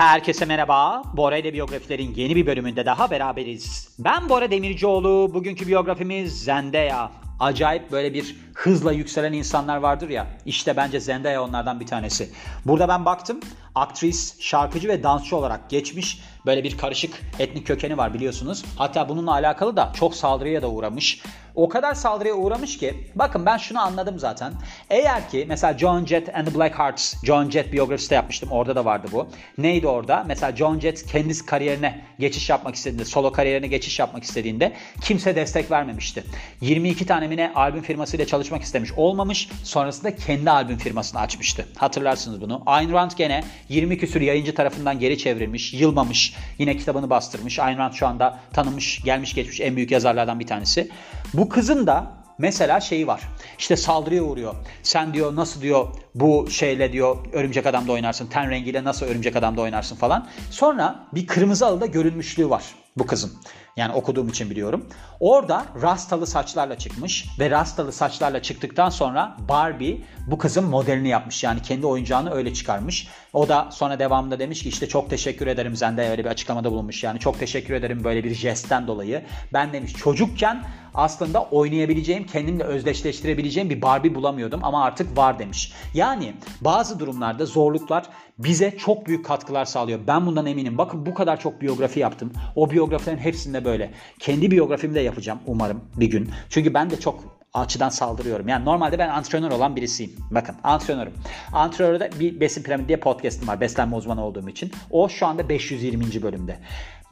Herkese merhaba. Bora ile biyografilerin yeni bir bölümünde daha beraberiz. Ben Bora Demircioğlu. Bugünkü biyografimiz Zendaya. Acayip böyle bir hızla yükselen insanlar vardır ya. İşte bence Zendaya onlardan bir tanesi. Burada ben baktım. Aktris, şarkıcı ve dansçı olarak geçmiş. Böyle bir karışık etnik kökeni var biliyorsunuz. Hatta bununla alakalı da çok saldırıya da uğramış. O kadar saldırıya uğramış ki bakın ben şunu anladım zaten. Eğer ki mesela John Jett and the Black Hearts, John Jett biyografisi de yapmıştım. Orada da vardı bu. Neydi orada? Mesela John Jett kendisi kariyerine geçiş yapmak istediğinde, solo kariyerine geçiş yapmak istediğinde kimse destek vermemişti. 22 tane mi albüm firmasıyla çalışmak istemiş. Olmamış. Sonrasında kendi albüm firmasını açmıştı. Hatırlarsınız bunu. Ayn Rand gene 20 küsür yayıncı tarafından geri çevrilmiş, yılmamış. Yine kitabını bastırmış. Ayn Rand şu anda tanınmış, gelmiş geçmiş en büyük yazarlardan bir tanesi. Bu kızın da mesela şeyi var. İşte saldırıya uğruyor. Sen diyor nasıl diyor bu şeyle diyor örümcek adamda oynarsın. Ten rengiyle nasıl örümcek adamda oynarsın falan. Sonra bir kırmızı alıda görünmüşlüğü var bu kızın. Yani okuduğum için biliyorum. Orada rastalı saçlarla çıkmış ve rastalı saçlarla çıktıktan sonra Barbie bu kızın modelini yapmış. Yani kendi oyuncağını öyle çıkarmış. O da sonra devamında demiş ki işte çok teşekkür ederim Zendaya öyle bir açıklamada bulunmuş. Yani çok teşekkür ederim böyle bir jestten dolayı. Ben demiş çocukken aslında oynayabileceğim, kendimle özdeşleştirebileceğim bir Barbie bulamıyordum ama artık var demiş. Yani bazı durumlarda zorluklar bize çok büyük katkılar sağlıyor. Ben bundan eminim. Bakın bu kadar çok biyografi yaptım. O biyografilerin hepsinde böyle. Kendi biyografimi de yapacağım umarım bir gün. Çünkü ben de çok açıdan saldırıyorum. Yani normalde ben antrenör olan birisiyim. Bakın antrenörüm. Antrenörde bir besin piramidi diye podcast'ım var. Beslenme uzmanı olduğum için. O şu anda 520. bölümde.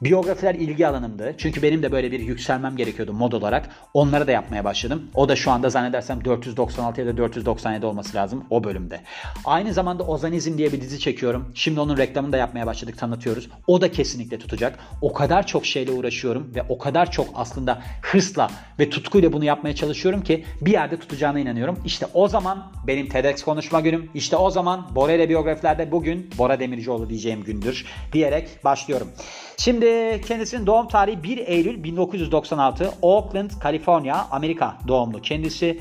Biyografiler ilgi alanımdı. Çünkü benim de böyle bir yükselmem gerekiyordu mod olarak. Onları da yapmaya başladım. O da şu anda zannedersem 496 ya da 497 olması lazım o bölümde. Aynı zamanda Ozanizm diye bir dizi çekiyorum. Şimdi onun reklamını da yapmaya başladık, tanıtıyoruz. O da kesinlikle tutacak. O kadar çok şeyle uğraşıyorum ve o kadar çok aslında hırsla ve tutkuyla bunu yapmaya çalışıyorum ki bir yerde tutacağına inanıyorum. İşte o zaman benim TEDx konuşma günüm. İşte o zaman Bora ile biyografilerde bugün Bora Demircioğlu diyeceğim gündür diyerek başlıyorum. Şimdi kendisinin doğum tarihi 1 Eylül 1996. Oakland, Kaliforniya, Amerika doğumlu. Kendisi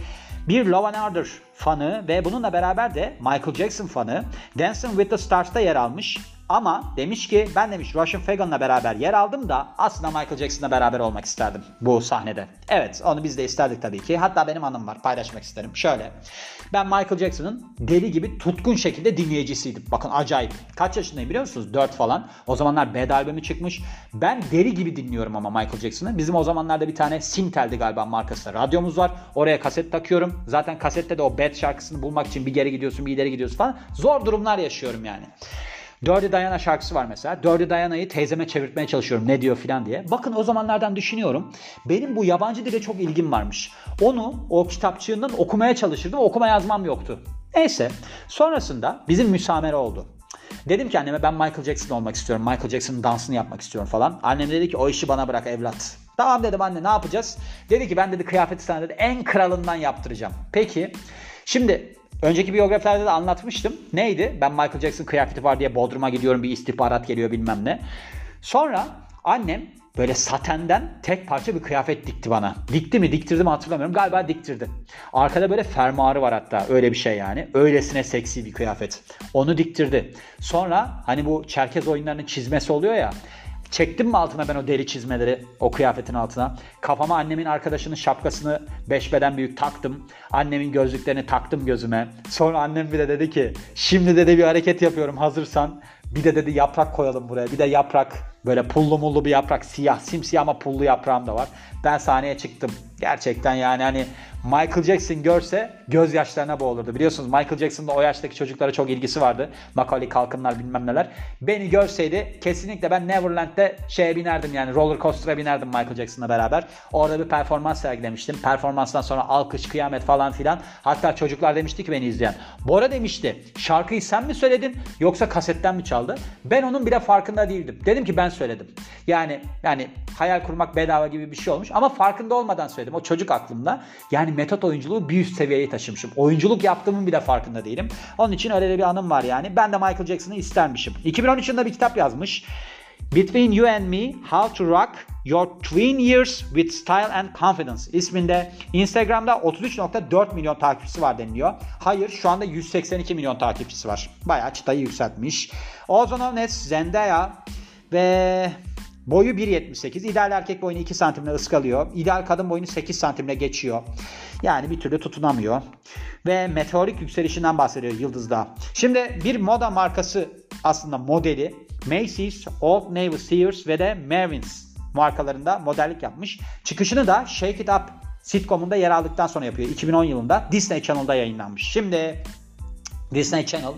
bir Law and Order fanı ve bununla beraber de Michael Jackson fanı. Dancing with the Stars'ta yer almış. Ama demiş ki ben demiş Russian Fagan'la beraber yer aldım da aslında Michael Jackson'la beraber olmak isterdim bu sahnede. Evet onu biz de isterdik tabii ki. Hatta benim anım var paylaşmak isterim. Şöyle ben Michael Jackson'ın deli gibi tutkun şekilde dinleyicisiydim. Bakın acayip. Kaç yaşındayım biliyor musunuz? 4 falan. O zamanlar Bad albümü çıkmış. Ben deli gibi dinliyorum ama Michael Jackson'ı. Bizim o zamanlarda bir tane Sintel'di galiba markası. Radyomuz var. Oraya kaset takıyorum. Zaten kasette de o Bad şarkısını bulmak için bir geri gidiyorsun bir ileri gidiyorsun falan. Zor durumlar yaşıyorum yani. Dirty Diana şarkısı var mesela. Dirty Diana'yı teyzeme çevirtmeye çalışıyorum ne diyor filan diye. Bakın o zamanlardan düşünüyorum. Benim bu yabancı dile çok ilgim varmış. Onu o kitapçığından okumaya çalışırdım. Okuma yazmam yoktu. Neyse. Sonrasında bizim müsamere oldu. Dedim ki anneme ben Michael Jackson olmak istiyorum. Michael Jackson'ın dansını yapmak istiyorum falan. Annem dedi ki o işi bana bırak evlat. Tamam dedim anne ne yapacağız? Dedi ki ben dedi kıyafeti sana dedi en kralından yaptıracağım. Peki. Şimdi Önceki biyografilerde de anlatmıştım. Neydi? Ben Michael Jackson kıyafeti var diye Bodrum'a gidiyorum bir istihbarat geliyor bilmem ne. Sonra annem böyle satenden tek parça bir kıyafet dikti bana. Dikti mi diktirdi mi hatırlamıyorum. Galiba diktirdi. Arkada böyle fermuarı var hatta öyle bir şey yani. Öylesine seksi bir kıyafet. Onu diktirdi. Sonra hani bu Çerkez oyunlarının çizmesi oluyor ya. Çektim mi altına ben o deri çizmeleri o kıyafetin altına. Kafama annemin arkadaşının şapkasını beş beden büyük taktım. Annemin gözlüklerini taktım gözüme. Sonra annem bir de dedi ki şimdi dedi bir hareket yapıyorum hazırsan. Bir de dedi yaprak koyalım buraya. Bir de yaprak böyle pullu mullu bir yaprak siyah simsiyah ama pullu yaprağım da var. Ben sahneye çıktım. Gerçekten yani hani Michael Jackson görse gözyaşlarına boğulurdu. Biliyorsunuz Michael Jackson'da o yaştaki çocuklara çok ilgisi vardı. Macaulay Kalkınlar bilmem neler. Beni görseydi kesinlikle ben Neverland'de şeye binerdim yani roller coaster'a binerdim Michael Jackson'la beraber. Orada bir performans sergilemiştim. Performanstan sonra alkış, kıyamet falan filan. Hatta çocuklar demişti ki beni izleyen. Bora demişti şarkıyı sen mi söyledin yoksa kasetten mi çaldı? Ben onun bile farkında değildim. Dedim ki ben söyledim. Yani yani hayal kurmak bedava gibi bir şey olmuş ama farkında olmadan söyledim. O çocuk aklımda. Yani metot oyunculuğu bir üst seviyeye taşımışım. Oyunculuk yaptığımın bile farkında değilim. Onun için öyle de bir anım var yani. Ben de Michael Jackson'ı istermişim. 2013 yılında bir kitap yazmış. Between You and Me How to Rock Your Twin Years with Style and Confidence isminde Instagram'da 33.4 milyon takipçisi var deniliyor. Hayır şu anda 182 milyon takipçisi var. Bayağı çıtayı yükseltmiş. Known as Zendaya ve boyu 1.78. İdeal erkek boyunu 2 santimle ıskalıyor. İdeal kadın boyunu 8 santimle geçiyor. Yani bir türlü tutunamıyor. Ve meteorik yükselişinden bahsediyor Yıldız'da. Şimdi bir moda markası aslında modeli Macy's, Old Navy Sears ve de Mervyn's markalarında modellik yapmış. Çıkışını da Shake It Up sitcomunda yer aldıktan sonra yapıyor. 2010 yılında Disney Channel'da yayınlanmış. Şimdi Disney Channel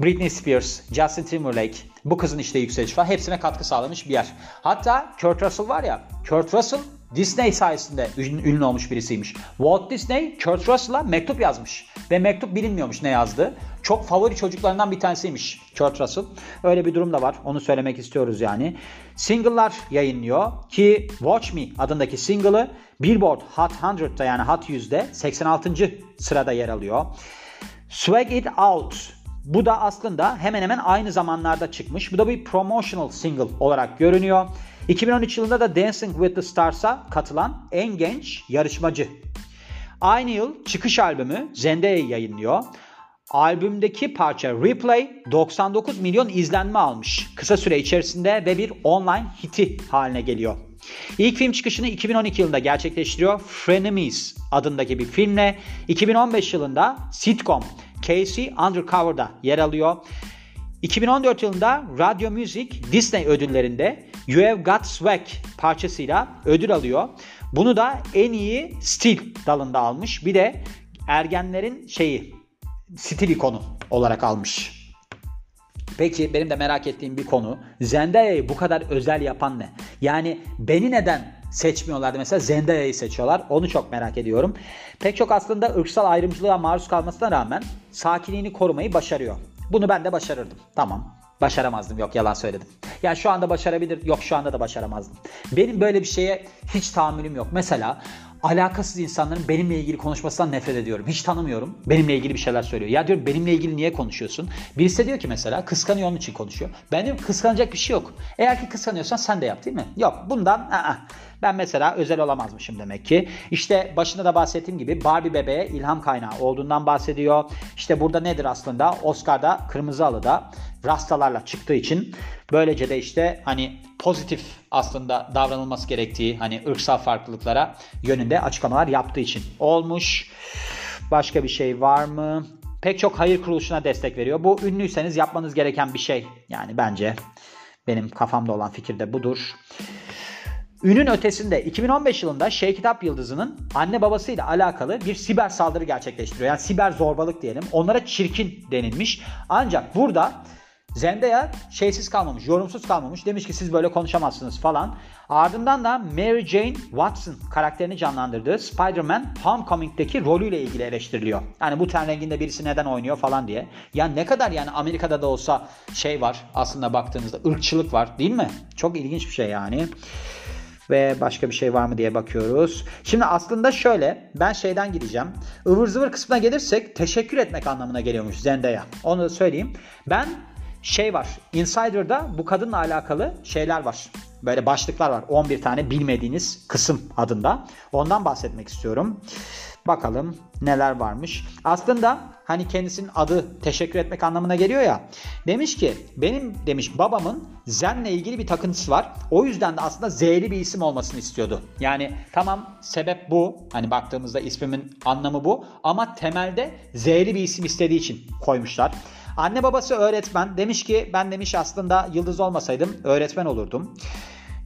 Britney Spears, Justin Timberlake, bu kızın işte yükseliş var. Hepsine katkı sağlamış bir yer. Hatta Kurt Russell var ya, Kurt Russell Disney sayesinde ünlü olmuş birisiymiş. Walt Disney Kurt Russell'a mektup yazmış. Ve mektup bilinmiyormuş ne yazdı. Çok favori çocuklarından bir tanesiymiş Kurt Russell. Öyle bir durum da var. Onu söylemek istiyoruz yani. Single'lar yayınlıyor ki Watch Me adındaki single'ı Billboard Hot 100'da yani Hot 100'de 86. sırada yer alıyor. Swag It Out bu da aslında hemen hemen aynı zamanlarda çıkmış. Bu da bir promotional single olarak görünüyor. 2013 yılında da Dancing with the Stars'a katılan en genç yarışmacı. Aynı yıl çıkış albümü Zendaya yayınlıyor. Albümdeki parça Replay 99 milyon izlenme almış kısa süre içerisinde ve bir online hiti haline geliyor. İlk film çıkışını 2012 yılında gerçekleştiriyor. Frenemies adındaki bir filmle 2015 yılında sitcom Casey Undercover'da yer alıyor. 2014 yılında Radio Music Disney ödüllerinde You Have Got Swag parçasıyla ödül alıyor. Bunu da en iyi stil dalında almış. Bir de ergenlerin şeyi stil ikonu olarak almış. Peki benim de merak ettiğim bir konu. Zendaya'yı bu kadar özel yapan ne? Yani beni neden seçmiyorlardı mesela Zendaya'yı seçiyorlar. Onu çok merak ediyorum. Pek çok aslında ırksal ayrımcılığa maruz kalmasına rağmen sakinliğini korumayı başarıyor. Bunu ben de başarırdım. Tamam. Başaramazdım. Yok yalan söyledim. Ya şu anda başarabilir. Yok şu anda da başaramazdım. Benim böyle bir şeye hiç tahammülüm yok. Mesela alakasız insanların benimle ilgili konuşmasından nefret ediyorum. Hiç tanımıyorum. Benimle ilgili bir şeyler söylüyor. Ya diyorum benimle ilgili niye konuşuyorsun? Birisi diyor ki mesela kıskanıyor onun için konuşuyor. Ben diyorum kıskanacak bir şey yok. Eğer ki kıskanıyorsan sen de yap değil mi? Yok bundan aa, ben mesela özel olamazmışım demek ki. İşte başında da bahsettiğim gibi Barbie bebeğe ilham kaynağı olduğundan bahsediyor. İşte burada nedir aslında? Oscar'da Kırmızı Halı'da rastalarla çıktığı için böylece de işte hani pozitif aslında davranılması gerektiği hani ırksal farklılıklara yönünde açıklamalar yaptığı için olmuş. Başka bir şey var mı? Pek çok hayır kuruluşuna destek veriyor. Bu ünlüyseniz yapmanız gereken bir şey. Yani bence benim kafamda olan fikir de budur. Ünün ötesinde 2015 yılında It Up yıldızının anne babasıyla alakalı bir siber saldırı gerçekleştiriyor. Yani siber zorbalık diyelim. Onlara çirkin denilmiş. Ancak burada Zendaya şeysiz kalmamış, yorumsuz kalmamış. Demiş ki siz böyle konuşamazsınız falan. Ardından da Mary Jane Watson karakterini canlandırdığı Spider-Man Homecoming'deki rolüyle ilgili eleştiriliyor. Yani bu ten renginde birisi neden oynuyor falan diye. Ya ne kadar yani Amerika'da da olsa şey var aslında baktığınızda ırkçılık var değil mi? Çok ilginç bir şey yani ve başka bir şey var mı diye bakıyoruz. Şimdi aslında şöyle ben şeyden gideceğim. ıvır zıvır kısmına gelirsek teşekkür etmek anlamına geliyormuş Zendaya. Onu da söyleyeyim. Ben şey var. Insider'da bu kadınla alakalı şeyler var. Böyle başlıklar var. 11 tane bilmediğiniz kısım adında. Ondan bahsetmek istiyorum. Bakalım neler varmış. Aslında hani kendisinin adı teşekkür etmek anlamına geliyor ya. Demiş ki benim demiş babamın Zen'le ilgili bir takıntısı var. O yüzden de aslında Z'li bir isim olmasını istiyordu. Yani tamam sebep bu. Hani baktığımızda ismimin anlamı bu. Ama temelde Z'li bir isim istediği için koymuşlar. Anne babası öğretmen. Demiş ki ben demiş aslında yıldız olmasaydım öğretmen olurdum.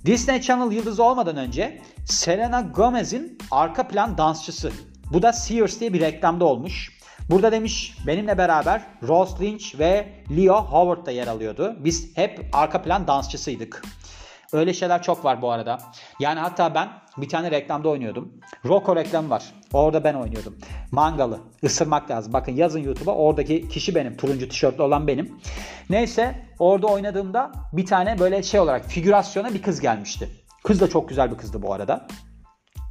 Disney Channel yıldızı olmadan önce Selena Gomez'in arka plan dansçısı. Bu da Sears diye bir reklamda olmuş. Burada demiş benimle beraber Rose Lynch ve Leo Howard da yer alıyordu. Biz hep arka plan dansçısıydık. Öyle şeyler çok var bu arada. Yani hatta ben bir tane reklamda oynuyordum. Rocco reklamı var. Orada ben oynuyordum. Mangalı. ısırmak lazım. Bakın yazın YouTube'a oradaki kişi benim. Turuncu tişörtlü olan benim. Neyse orada oynadığımda bir tane böyle şey olarak figürasyona bir kız gelmişti. Kız da çok güzel bir kızdı bu arada.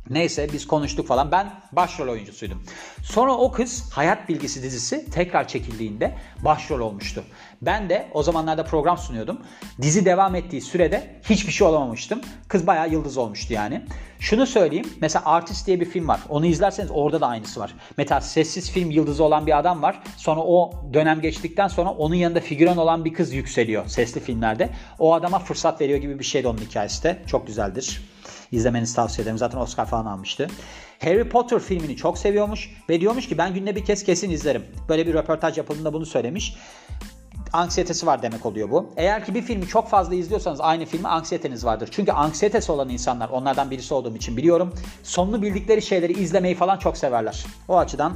Neyse biz konuştuk falan. Ben başrol oyuncusuydum. Sonra o kız Hayat Bilgisi dizisi tekrar çekildiğinde başrol olmuştu. Ben de o zamanlarda program sunuyordum. Dizi devam ettiği sürede hiçbir şey olamamıştım. Kız bayağı yıldız olmuştu yani. Şunu söyleyeyim. Mesela Artist diye bir film var. Onu izlerseniz orada da aynısı var. Mesela sessiz film yıldızı olan bir adam var. Sonra o dönem geçtikten sonra onun yanında figüran olan bir kız yükseliyor sesli filmlerde. O adama fırsat veriyor gibi bir şeydi onun hikayesi de. Çok güzeldir. İzlemenizi tavsiye ederim. Zaten Oscar falan almıştı. Harry Potter filmini çok seviyormuş ve diyormuş ki ben günde bir kez kesin izlerim. Böyle bir röportaj yapıldığında bunu söylemiş. Anksiyetesi var demek oluyor bu. Eğer ki bir filmi çok fazla izliyorsanız aynı filmi anksiyeteniz vardır. Çünkü anksiyetesi olan insanlar onlardan birisi olduğum için biliyorum. Sonunu bildikleri şeyleri izlemeyi falan çok severler. O açıdan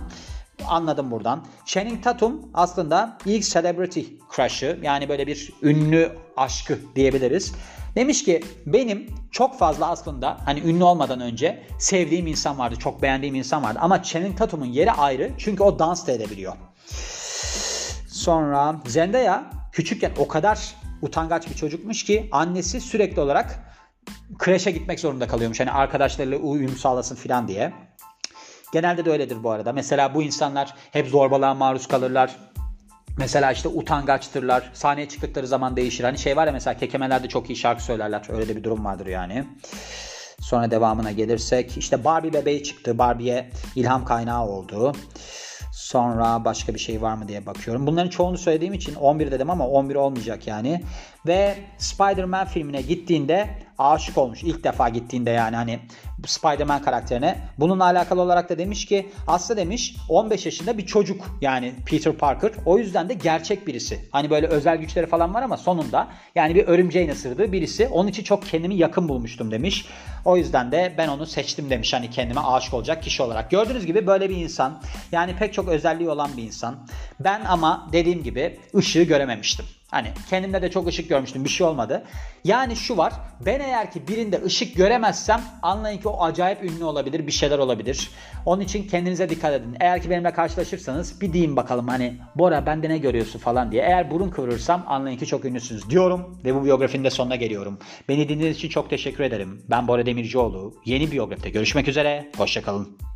anladım buradan. Channing Tatum aslında ilk celebrity crush'ı yani böyle bir ünlü aşkı diyebiliriz. Demiş ki benim çok fazla aslında hani ünlü olmadan önce sevdiğim insan vardı. Çok beğendiğim insan vardı. Ama Channing Tatum'un yeri ayrı. Çünkü o dans da edebiliyor. Sonra Zendaya küçükken o kadar utangaç bir çocukmuş ki annesi sürekli olarak kreşe gitmek zorunda kalıyormuş. Hani arkadaşlarıyla uyum sağlasın filan diye. Genelde de öyledir bu arada. Mesela bu insanlar hep zorbalığa maruz kalırlar. Mesela işte utangaçtırlar. Sahneye çıktıkları zaman değişir. Hani şey var ya mesela kekemelerde çok iyi şarkı söylerler. Öyle de bir durum vardır yani. Sonra devamına gelirsek işte Barbie bebeği çıktı. Barbie'ye ilham kaynağı oldu. Sonra başka bir şey var mı diye bakıyorum. Bunların çoğunu söylediğim için 11 dedim ama 11 olmayacak yani. Ve Spider-Man filmine gittiğinde aşık olmuş. İlk defa gittiğinde yani hani Spider-Man karakterine. Bununla alakalı olarak da demiş ki aslında demiş 15 yaşında bir çocuk yani Peter Parker. O yüzden de gerçek birisi. Hani böyle özel güçleri falan var ama sonunda yani bir örümceğin ısırdığı birisi. Onun için çok kendimi yakın bulmuştum demiş. O yüzden de ben onu seçtim demiş hani kendime aşık olacak kişi olarak. Gördüğünüz gibi böyle bir insan. Yani pek çok özelliği olan bir insan. Ben ama dediğim gibi ışığı görememiştim. Hani kendimde de çok ışık görmüştüm bir şey olmadı. Yani şu var ben eğer ki birinde ışık göremezsem anlayın ki o acayip ünlü olabilir bir şeyler olabilir. Onun için kendinize dikkat edin. Eğer ki benimle karşılaşırsanız bir diyeyim bakalım hani Bora bende ne görüyorsun falan diye. Eğer burun kıvırırsam anlayın ki çok ünlüsünüz diyorum ve bu biyografinin de sonuna geliyorum. Beni dinlediğiniz için çok teşekkür ederim. Ben Bora Demircioğlu. Yeni biyografide görüşmek üzere. Hoşçakalın.